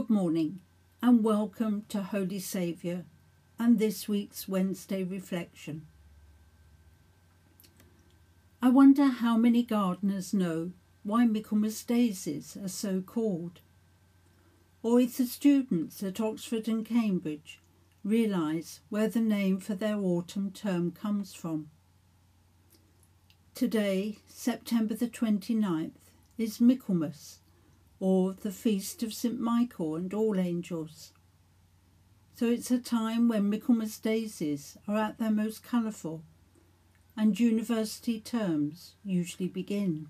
Good morning and welcome to Holy Saviour and this week's Wednesday reflection. I wonder how many gardeners know why Michaelmas daisies are so called, or if the students at Oxford and Cambridge realise where the name for their autumn term comes from. Today, September the 29th, is Michaelmas, or the feast of St Michael and all angels. So it's a time when Michaelmas daisies are at their most colourful and university terms usually begin.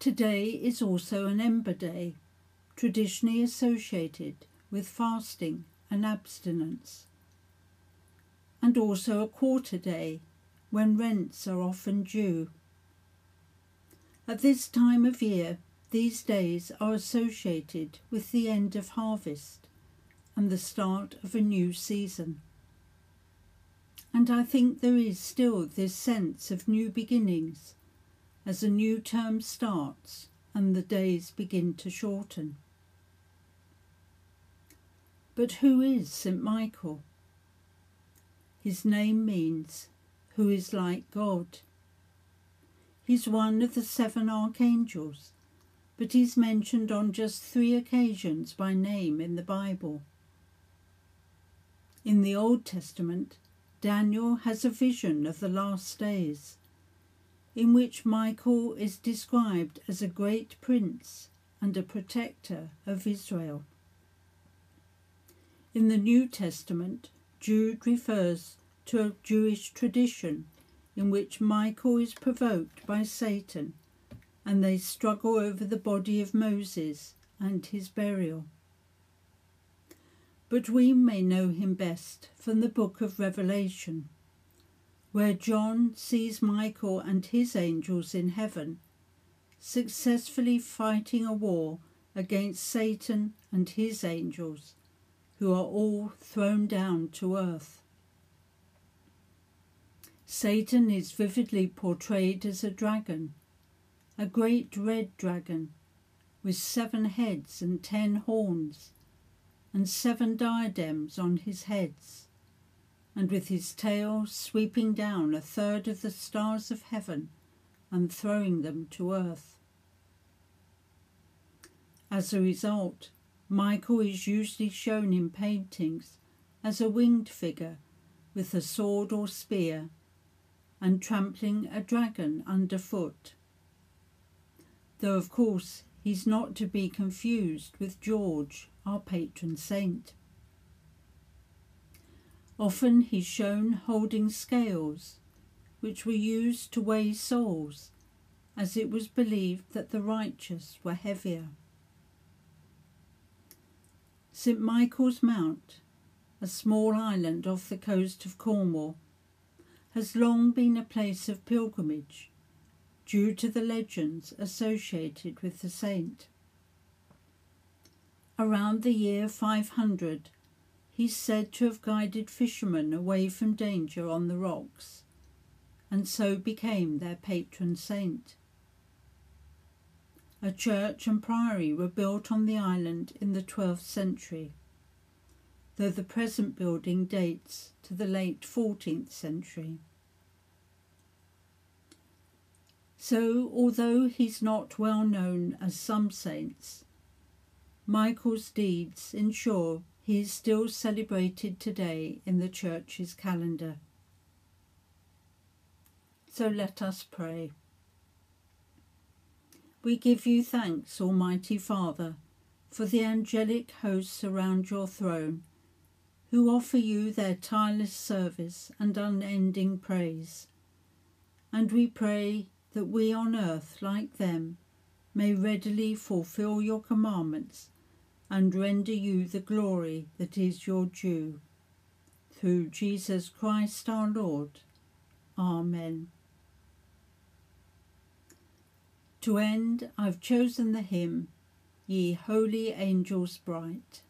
Today is also an Ember Day, traditionally associated with fasting and abstinence, and also a quarter day when rents are often due. At this time of year, these days are associated with the end of harvest and the start of a new season. And I think there is still this sense of new beginnings as a new term starts and the days begin to shorten. But who is St. Michael? His name means who is like God. He's one of the seven archangels, but he's mentioned on just three occasions by name in the Bible. In the Old Testament, Daniel has a vision of the last days, in which Michael is described as a great prince and a protector of Israel. In the New Testament, Jude refers to a Jewish tradition in which Michael is provoked by Satan and they struggle over the body of Moses and his burial. But we may know him best from the book of Revelation, where John sees Michael and his angels in heaven successfully fighting a war against Satan and his angels, who are all thrown down to earth. Satan is vividly portrayed as a dragon, a great red dragon, with seven heads and ten horns, and seven diadems on his heads, and with his tail sweeping down a third of the stars of heaven and throwing them to earth. As a result, Michael is usually shown in paintings as a winged figure with a sword or spear and trampling a dragon underfoot. Though, of course, he's not to be confused with George, our patron saint. Often he's shown holding scales, which were used to weigh souls, as it was believed that the righteous were heavier. St Michael's Mount, a small island off the coast of Cornwall, has long been a place of pilgrimage due to the legends associated with the saint. Around the year 500, he's said to have guided fishermen away from danger on the rocks, and so became their patron saint. A church and priory were built on the island in the 12th century though the present building dates to the late 14th century. So, although he's not well known as some saints, Michael's deeds ensure he is still celebrated today in the Church's calendar. So let us pray. We give you thanks, Almighty Father, for the angelic hosts around your throne who offer you their tireless service and unending praise. And we pray that we on earth, like them, may readily fulfill your commandments and render you the glory that is your due. Through Jesus Christ our Lord. Amen. To end, I've chosen the hymn, Ye Holy Angels Bright.